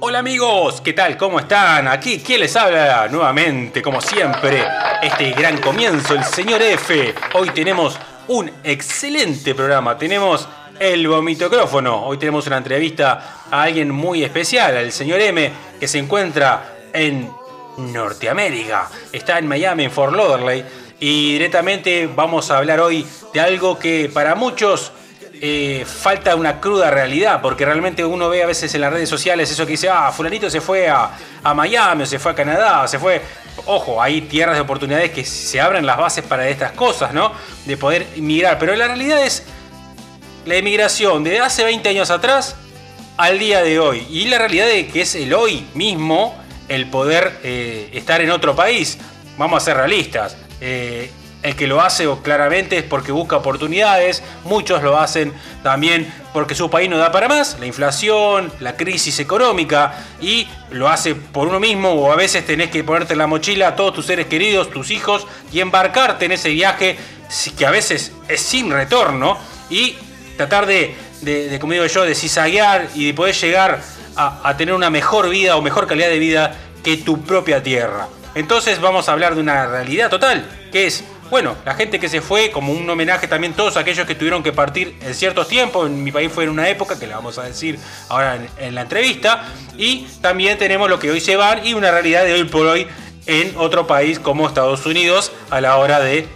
Hola amigos, ¿qué tal? ¿Cómo están? Aquí, ¿quién les habla nuevamente? Como siempre, este gran comienzo, el señor F. Hoy tenemos un excelente programa. Tenemos el vomitocrófono. Hoy tenemos una entrevista a alguien muy especial, al señor M, que se encuentra en Norteamérica. Está en Miami, en Fort Lauderdale. Y directamente vamos a hablar hoy de algo que para muchos eh, falta una cruda realidad, porque realmente uno ve a veces en las redes sociales eso que dice, ah, fulanito se fue a, a Miami, o se fue a Canadá, o se fue... Ojo, hay tierras de oportunidades que se abren las bases para estas cosas, ¿no? De poder inmigrar, pero la realidad es la inmigración de hace 20 años atrás al día de hoy. Y la realidad de que es el hoy mismo el poder eh, estar en otro país. Vamos a ser realistas. Eh, el que lo hace claramente es porque busca oportunidades, muchos lo hacen también porque su país no da para más, la inflación, la crisis económica, y lo hace por uno mismo o a veces tenés que ponerte en la mochila a todos tus seres queridos, tus hijos, y embarcarte en ese viaje que a veces es sin retorno, y tratar de, de, como digo yo, de cizaguear y de poder llegar a, a tener una mejor vida o mejor calidad de vida que tu propia tierra. Entonces vamos a hablar de una realidad total, que es bueno, la gente que se fue, como un homenaje también todos aquellos que tuvieron que partir en ciertos tiempos, en mi país fue en una época, que le vamos a decir ahora en, la entrevista, y también tenemos lo que hoy se van y una realidad de hoy por hoy en otro país como Estados Unidos a la hora de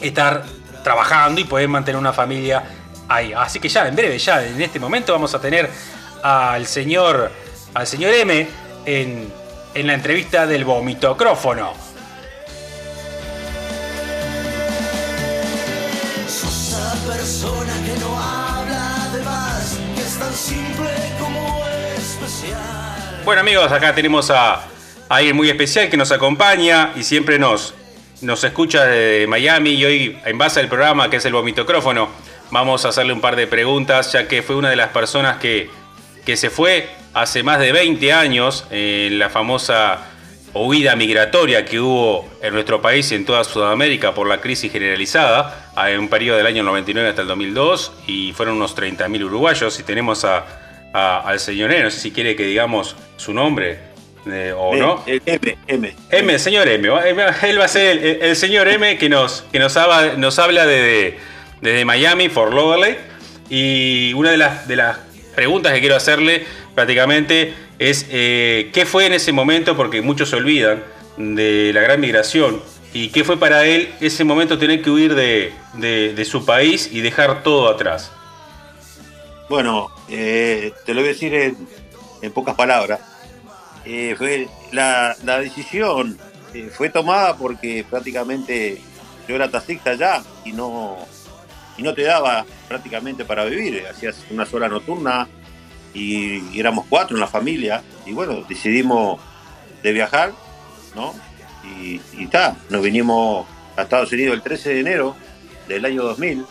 estar trabajando y poder mantener una familia ahí. Así que ya, en breve, ya en este momento vamos a tener al señor, al señor M en, en la entrevista del vomitocrófono. Persona que no habla de más, que es tan simple como especial. Bueno amigos, acá tenemos a, alguien muy especial que nos acompaña y siempre nos, nos escucha de Miami y hoy en base al programa que es el vomitocrófono vamos a hacerle un par de preguntas ya que fue una de las personas que, que se fue hace más de 20 años en la famosa huida migratoria que hubo en nuestro país y en toda Sudamérica por la crisis generalizada en un periodo del año 99 hasta el 2002 y fueron unos 30.000 uruguayos y tenemos a, al señor E, no sé si quiere que digamos su nombre eh, o no. M, M. M, señor M. Él va a ser el, señor M que nos, que nos, habla, nos habla desde, desde Miami, Fort Lauderdale. Y una de las, de las preguntas que quiero hacerle prácticamente es eh, qué fue en ese momento, porque muchos se olvidan de la gran migración, y qué fue para él ese momento tener que huir de, su país y dejar todo atrás. Bueno, eh, te lo voy a decir en, pocas palabras. Eh, fue la, decisión fue tomada porque prácticamente yo era taxista ya y no, y no te daba prácticamente para vivir. Hacías una sola nocturna, y, éramos cuatro en la familia y bueno, decidimos de viajar, ¿no? Y está, nos vinimos a Estados Unidos el 13 de enero del año 2000.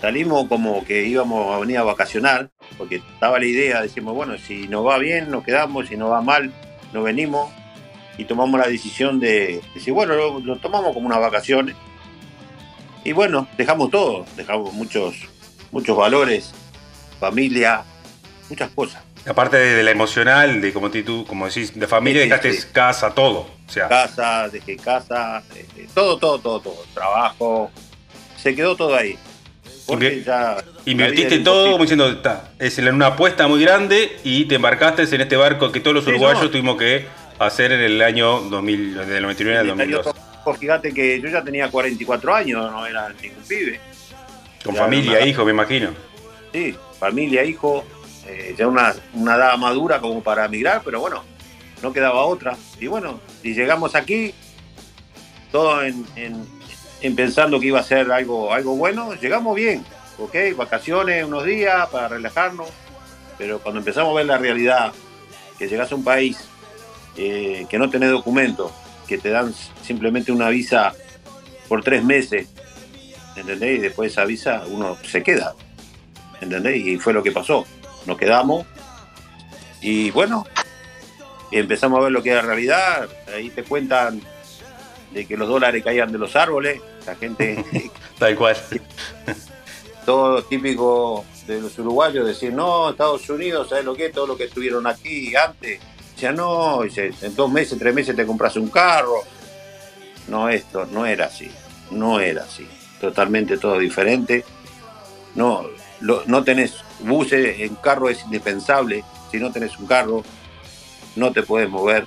Salimos como que íbamos a venir a vacacionar, porque estaba la idea, decimos, bueno, si nos va bien, nos quedamos, si nos va mal, nos venimos. Y tomamos la decisión de decir, bueno, lo, lo tomamos como unas vacaciones. Y bueno, dejamos todo, dejamos muchos, muchos valores, familia, muchas cosas. Aparte de, la emocional, de como tú, como decís, de familia, dejaste casa, todo. O sea. Casa, dejé casa, eh, todo, todo, todo, todo. Trabajo. Se quedó todo ahí. Porque ya Invertiste todo como diciendo, está, es una apuesta muy grande y te embarcaste en este barco que todos los uruguayos tuvimos que hacer en el año 2000, del 99 al 2002. Fíjate que yo ya tenía 44 años, no era ningún pibe. Con familia, hijo, me imagino. Sí, familia, hijo, eh, ya una, una edad madura como para migrar, pero bueno, no quedaba otra. Y bueno, y llegamos aquí, todo en, pensando que iba a ser algo, algo bueno, llegamos bien, ¿ok? Vacaciones unos días para relajarnos, pero cuando empezamos a ver la realidad, que llegas a un país eh, que no tenés documentos, que te dan simplemente una visa por tres meses, ¿entendés? Y después de esa visa uno se queda, ¿entendés? Y fue lo que pasó nos quedamos y bueno, empezamos a ver lo que era realidad, ahí te cuentan de que los dólares caían de los árboles, la gente... Tal cual. todo típico de los uruguayos decir, no, Estados Unidos, ¿sabes lo que? Todo lo que estuvieron aquí antes. Ya no, en dos meses, tres meses te compras un carro. No, esto no era así. No era así. Totalmente todo diferente. No, no tenés buses, en carro es indispensable. Si no tenés un carro, no te puedes mover.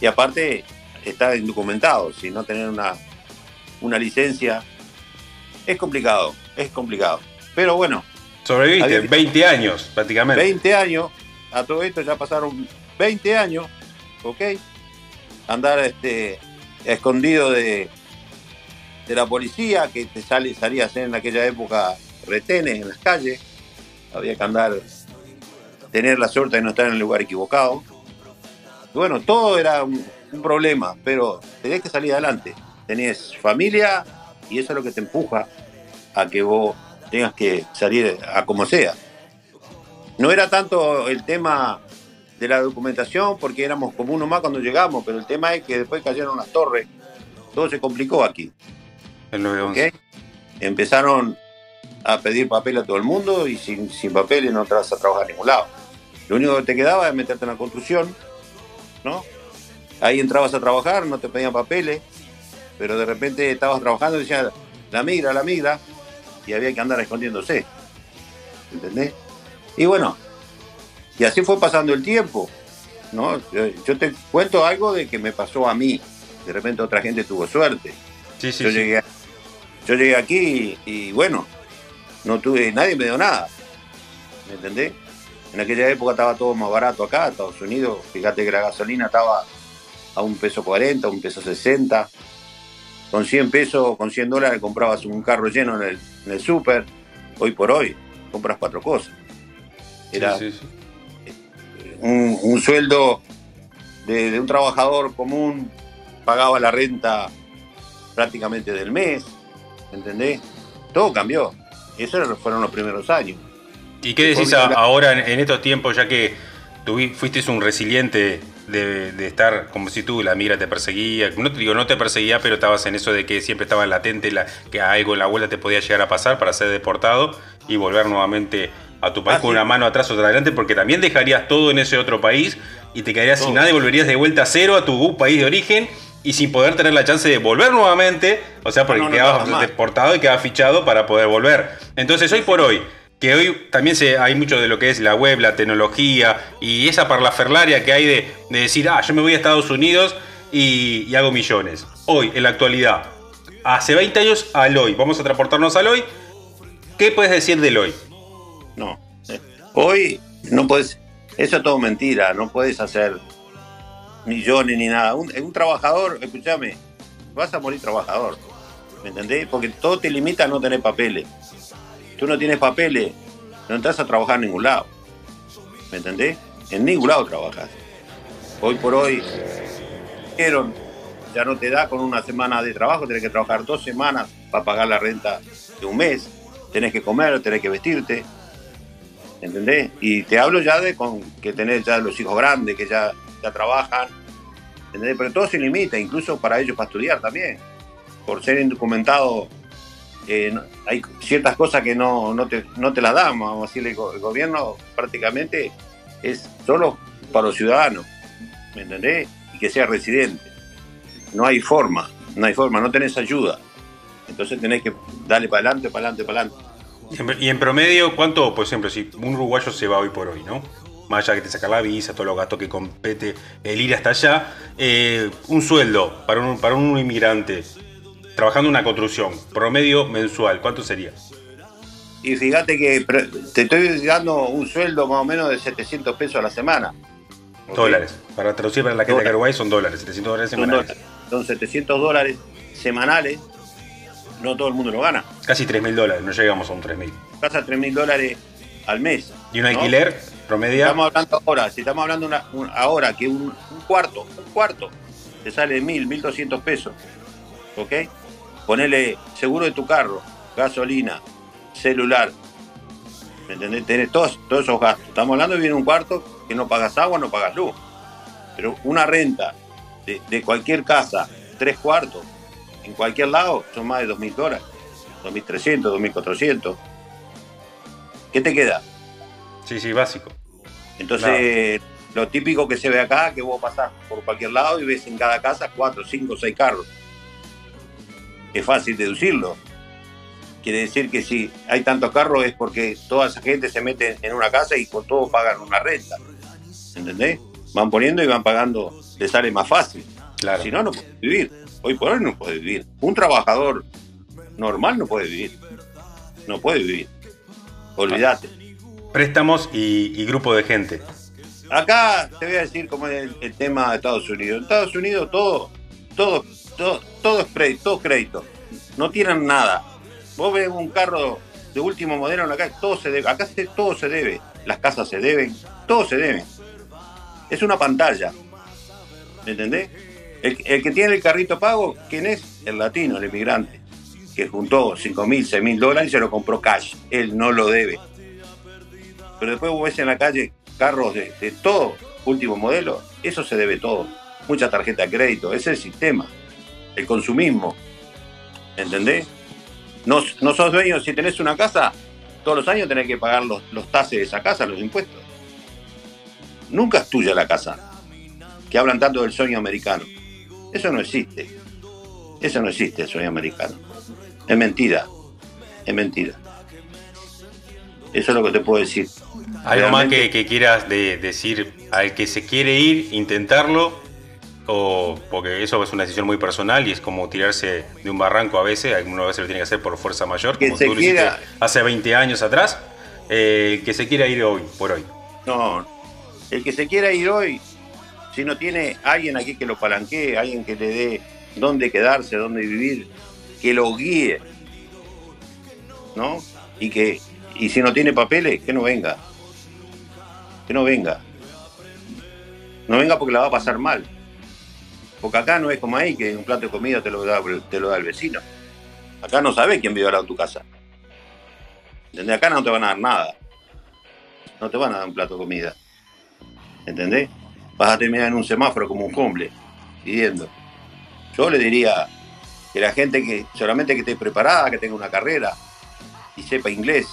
Y aparte, está indocumentado. Si no tenés una, una licencia, es complicado, es complicado. Pero bueno. Sobreviviste 20 años prácticamente. 20 años, a todo esto ya pasaron 20 años, ¿ok? Andar este, escondido de, de la policía, que te sale, salías en aquella época retenes en las calles, había que andar, tener la suerte de no estar en el lugar equivocado. Bueno, todo era un, un problema, pero tenés que salir adelante. Tenés familia y eso es lo que te empuja a que vos tengas que salir a como sea. No era tanto el tema de la documentación, porque éramos como uno más cuando llegamos, pero el tema es que después cayeron las torres, todo se complicó aquí. Empezaron a pedir papel a todo el mundo y sin, sin papeles no te vas a trabajar a ningún lado. Lo único que te quedaba es meterte en la construcción, ¿no? Ahí entrabas a trabajar, no te pedían papeles, pero de repente estabas trabajando y decían, la migra, la migra, y había que andar escondiéndose. ¿Entendés? Y bueno, y así fue pasando el tiempo. ¿no? Yo, te cuento algo de que me pasó a mí. De repente otra gente tuvo suerte. Sí, sí, yo, Llegué, yo llegué aquí y, bueno, no tuve, nadie me dio nada. ¿Me entendés? En aquella época estaba todo más barato acá, Estados Unidos. Fíjate que la gasolina estaba a un peso 40, un peso 60 con 100 pesos, con 100 dólares comprabas un carro lleno en el, en súper. Hoy por hoy compras cuatro cosas. Era Un, sueldo de, un trabajador común, pagaba la renta prácticamente del mes, ¿entendés? Todo cambió. Esos fueron los primeros años. ¿Y qué decís ahora en, estos tiempos, ya que fuiste un resiliente de, estar como si tú, la mira te perseguía, no te digo, no te perseguía, pero estabas en eso de que siempre estaba latente la, que algo en la vuelta te podía llegar a pasar para ser deportado y volver nuevamente a tu país ah, con una mano atrás o otra adelante, porque también dejarías todo en ese otro país y te quedarías sin nada y volverías de vuelta a cero a tu país de origen y sin poder tener la chance de volver nuevamente, o sea, porque quedabas deportado y quedabas fichado para poder volver. Entonces, hoy por hoy, que hoy también se, hay mucho de lo que es la web, la tecnología y esa parlaferlaria que hay de, decir, ah, yo me voy a Estados Unidos y, hago millones. Hoy, en la actualidad, hace 20 años al hoy, vamos a transportarnos al hoy. ¿Qué puedes decir del hoy? No, hoy no puedes, eso es todo mentira, no puedes hacer millones ni nada. Un, un trabajador, escúchame, vas a morir trabajador, ¿me entendés? Porque todo te limita a no tener papeles tú no tienes papeles, no entras a trabajar en ningún lado. ¿Me entendés? En ningún lado trabajas. Hoy por hoy, ya no te da con una semana de trabajo, tienes que trabajar dos semanas para pagar la renta de un mes, tenés que comer, tenés que vestirte, ¿entendés? Y te hablo ya de con que tenés ya los hijos grandes, que ya, ya trabajan, ¿entendés? Pero todo se limita, incluso para ellos para estudiar también. Por ser indocumentado hay ciertas cosas que no, no, te, no te las damos, vamos a decirle, el gobierno prácticamente es solo para los ciudadanos, ¿me entendés? Y que sea residente. No hay forma, no hay forma, no tenés ayuda. Entonces tenés que darle para adelante, para adelante, para adelante. Y en promedio, ¿cuánto, por ejemplo, si un uruguayo se va hoy por hoy, ¿no? Más allá que te saca la visa, todos los gastos que compete el ir hasta allá, eh, un sueldo para un, para un inmigrante trabajando una construcción, promedio mensual, ¿cuánto sería? Y fíjate que te estoy dando un sueldo más o menos de 700 pesos a la semana. Dólares. Para traducir para la gente de Uruguay son dólares, 700 dólares semanales. Son, 700 dólares semanales. No todo el mundo lo gana. Casi 3 mil dólares, no llegamos a un 3 mil. Casi a 3 mil dólares al mes. ¿Y un alquiler promedio? Estamos hablando ahora, si estamos hablando ahora que un, un, cuarto, un cuarto te sale mil, 1.200 pesos. ¿Ok? Ponele seguro de tu carro, gasolina, celular. ¿Me entendés? Tenés todos, todos esos gastos. Estamos hablando de vivir en un cuarto que no pagas agua, no pagas luz. Pero una renta de, cualquier casa, tres cuartos, en cualquier lado, son más de 2.000 dólares. 2.300, 2.400. ¿qué te queda? Sí, sí, básico. Entonces, lo típico que se ve acá, que vos pasás por cualquier lado y ves en cada casa cuatro, cinco, seis carros. Es fácil deducirlo. Quiere decir que si hay tantos carros es porque toda esa gente se mete en una casa y con todo pagan una renta. ¿Entendés? Van poniendo y van pagando, les sale más fácil. Claro. Si no, no puede vivir. Hoy por hoy no puede vivir. Un trabajador normal no puede vivir. No puede vivir. Olvídate. Préstamos y, grupo de gente. Acá te voy a decir cómo es el, tema de Estados Unidos. En Estados Unidos todo, todo, todo, todo es crédito, todo crédito. No tienen nada. Vos ves un carro de último modelo en la calle, todo se debe. Acá todo se debe. Las casas se deben, todo se debe. Es una pantalla. ¿Me entendés? El, que tiene el carrito pago, ¿quién es? El latino, el inmigrante, que juntó 5 mil, 6 mil dólares y se lo compró cash. Él no lo debe. Pero después vos ves en la calle carros de, todo, último modelo, eso se debe todo. Mucha tarjeta de crédito, es el sistema, el consumismo. ¿Entendés? No, no sos dueño, si tenés una casa, todos los años tenés que pagar los, los tases de esa casa, los impuestos. Nunca es tuya la casa. Que hablan tanto del sueño americano. Eso no existe. Eso no existe, el sueño americano. Es mentira. Es mentira. Eso es lo que te puedo decir. ¿Algo más que, quieras decir al que se quiere ir, intentarlo? O, porque eso es una decisión muy personal y es como tirarse de un barranco a veces, algunas veces lo tiene que hacer por fuerza mayor, como tú lo hiciste hace 20 años atrás, eh, que se quiera ir hoy, por hoy. No, el que se quiera ir hoy, si no tiene alguien aquí que lo palanquee, alguien que le dé dónde quedarse, dónde vivir, que lo guíe, ¿no? Y que y si no tiene papeles, que no venga. Que no venga. No venga porque la va a pasar mal. Porque acá no es como ahí, que un plato de comida te lo da, el vecino. Acá no sabes quién vive al lado tu casa. ¿Entendés? Acá no te van a dar nada. No te van a dar un plato de comida. ¿Entendés? Vas a terminar en un semáforo como un hombre, pidiendo. Yo le diría que la gente que solamente que esté preparada, que tenga una carrera y sepa inglés,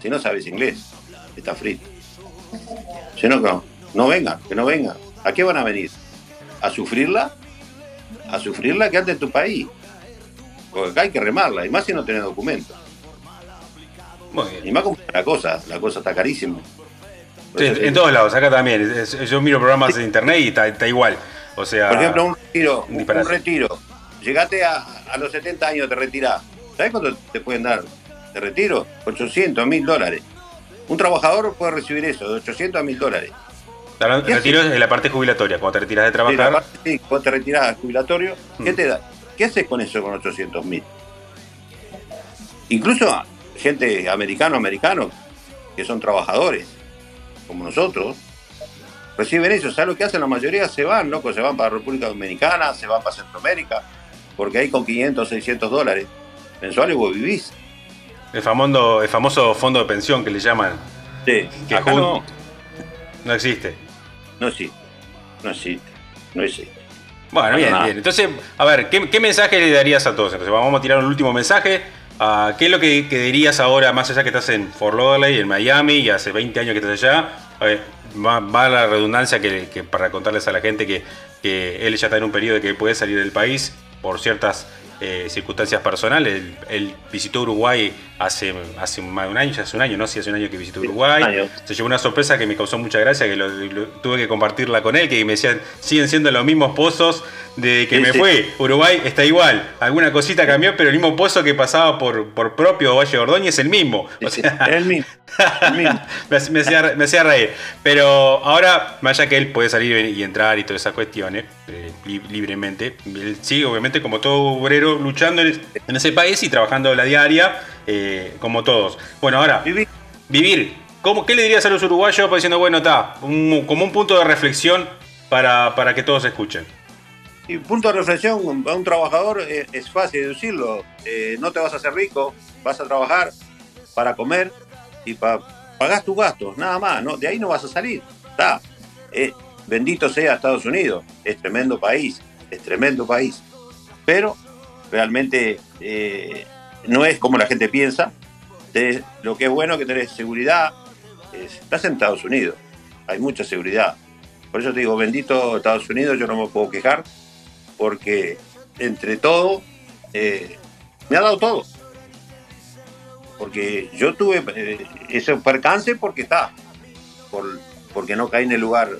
si no sabes inglés, está frito. Si no, no, no vengan, que no vengan. ¿A qué van a venir? ¿A sufrirla? ¿A sufrirla? Quédate en tu país. Porque acá hay que remarla, y más si no tenés documentos. Y más como la cosa, la cosa está carísima. en todos lados, acá también. Yo miro programas de internet y está, igual. O sea. Por ejemplo, un retiro, un, retiro. Llegate a, a, los 70 años, te retirás. ¿Sabes cuánto te pueden dar de retiro, 800, 1000 dólares. Un trabajador puede recibir eso, de 800 a 1000 dólares. retiro es la parte jubilatoria, cuando te retiras de trabajar. Sí, cuando te retiras jubilatorio, ¿qué mm. te da? ¿Qué haces con eso con 800 mil? Incluso gente americano, americano, que son trabajadores, como nosotros, reciben eso. ¿Sabes lo que hacen? La mayoría se van, loco, se van para República Dominicana, se van para Centroamérica, porque ahí con 500, 600 dólares mensuales vos vivís. El famoso, el famoso fondo de pensión que le llaman. Sí, que acá no. no existe. No existe. No existe. No existe. Bueno, bien, bien. Entonces, a ver, ¿qué, mensaje le darías a todos? Entonces, vamos a tirar un último mensaje. Uh, ¿Qué es lo que, dirías ahora, más allá que estás en Fort Lauderdale, en Miami, y hace 20 años que estás allá? A ver, va, la redundancia que, para contarles a la gente que, que él ya está en un periodo de que puede salir del país por ciertas eh, circunstancias personales. Él, visitó Uruguay hace, hace más de un año, ya hace un año, ¿no? Sí, hace un año que visitó Uruguay. Se llevó una sorpresa que me causó mucha gracia, que tuve que compartirla con él, que me decían, siguen siendo los mismos pozos de que me fue. Uruguay está igual. Alguna cosita cambió, pero el mismo pozo que pasaba por, por propio Valle Ordóñez es el mismo. el mismo. me, hacía, reír. Pero ahora, más allá que él puede salir y entrar y todas esas cuestiones eh, libremente, él sigue obviamente como todo obrero luchando en ese país y trabajando la diaria eh, como todos. Bueno, ahora, vivir. vivir. ¿Cómo, ¿Qué le dirías a los uruguayos pues, diciendo, bueno, está, como un punto de reflexión para, para que todos escuchen? Y punto de reflexión, a un trabajador es, es fácil decirlo. Eh, no te vas a hacer rico, vas a trabajar para comer, y pa pagás tus gastos, nada más, ¿no? De ahí no vas a salir. Está. Eh, bendito sea Estados Unidos, es tremendo país, es tremendo país. Pero realmente eh, no es como la gente piensa, lo que es bueno que tenés seguridad. estás en Estados Unidos, hay mucha seguridad. Por eso te digo, bendito Estados Unidos, yo no me puedo quejar, porque entre todo, eh, me ha dado todo. Porque yo tuve eh, ese percance porque está, por, porque no caí en el lugar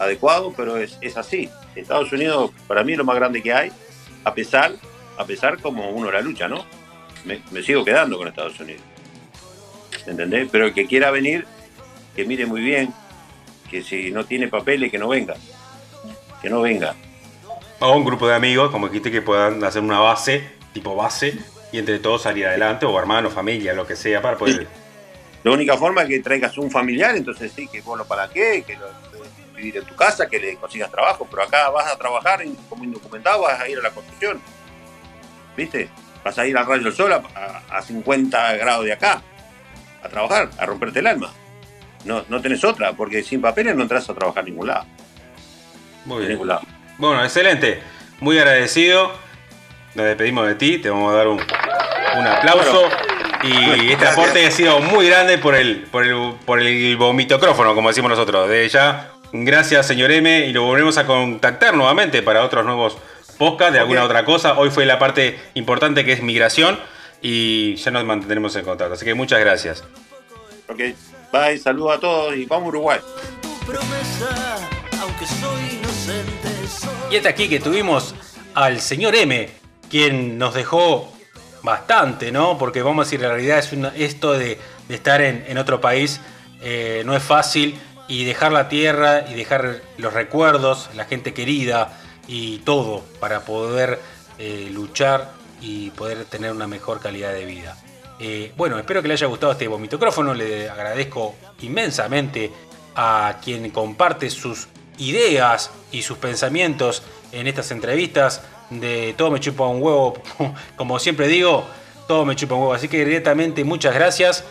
adecuado, pero es, así. Estados Unidos para mí es lo más grande que hay, a pesar, a pesar como uno la lucha, ¿no? Me, sigo quedando con Estados Unidos. ¿Entendés? Pero el que quiera venir, que mire muy bien, que si no tiene papeles, que no venga. Que no venga. O un grupo de amigos, como dijiste, que puedan hacer una base, tipo base, y entre todos salir adelante, o hermano, familia, lo que sea, para poder. La única forma es que traigas un familiar, entonces sí, que vos lo para qué, que lo, vivir en tu casa, que le consigas trabajo, pero acá vas a trabajar como indocumentado, vas a ir a la construcción. ¿Viste? Vas a ir al rayo del sol a, 50 grados de acá, a trabajar, a romperte el alma. No, no tenés otra, porque sin papeles no entras a trabajar a ningún lado. Muy bien. Ningún lado. Bueno, excelente. Muy agradecido. Nos despedimos de ti. Te vamos a dar un, aplauso. y este aporte ha sido muy grande por el, por el, por el vomitocrófono, como decimos nosotros. De ya, gracias, señor M. Y lo volvemos a contactar nuevamente para otros nuevos podcasts de alguna otra cosa. Hoy fue la parte importante que es migración. Y ya nos mantendremos en contacto. Así que muchas gracias. Ok, bye, saludos a todos y vamos a Uruguay. Y hasta aquí que tuvimos al señor M, quien nos dejó bastante, ¿no? Porque vamos a decir, la realidad es esto de, estar en, otro país eh, no es fácil y dejar la tierra y dejar los recuerdos, la gente querida y todo para poder eh, luchar y poder tener una mejor calidad de vida. Eh, bueno, espero que le haya gustado este vomitocrófono, le agradezco inmensamente a quien comparte sus ideas y sus pensamientos en estas entrevistas de todo me chupa un huevo, como siempre digo, todo me chupa un huevo. Así que directamente muchas gracias.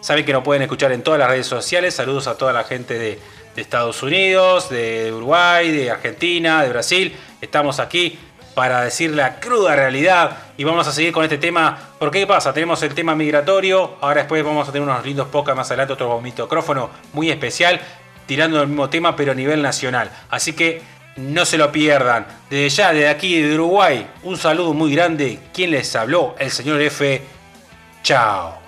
Saben que nos pueden escuchar en todas las redes sociales. Saludos a toda la gente de, Estados Unidos, de Uruguay, de Argentina, de Brasil. Estamos aquí para decir la cruda realidad y vamos a seguir con este tema. ¿Por qué pasa? Tenemos el tema migratorio, ahora después vamos a tener unos lindos podcasts más adelante, otro micrófono muy especial tirando el mismo tema, pero a nivel nacional. Así que no se lo pierdan. Desde ya, desde aquí de Uruguay, un saludo muy grande. ¿Quién les habló? El señor F. Chao.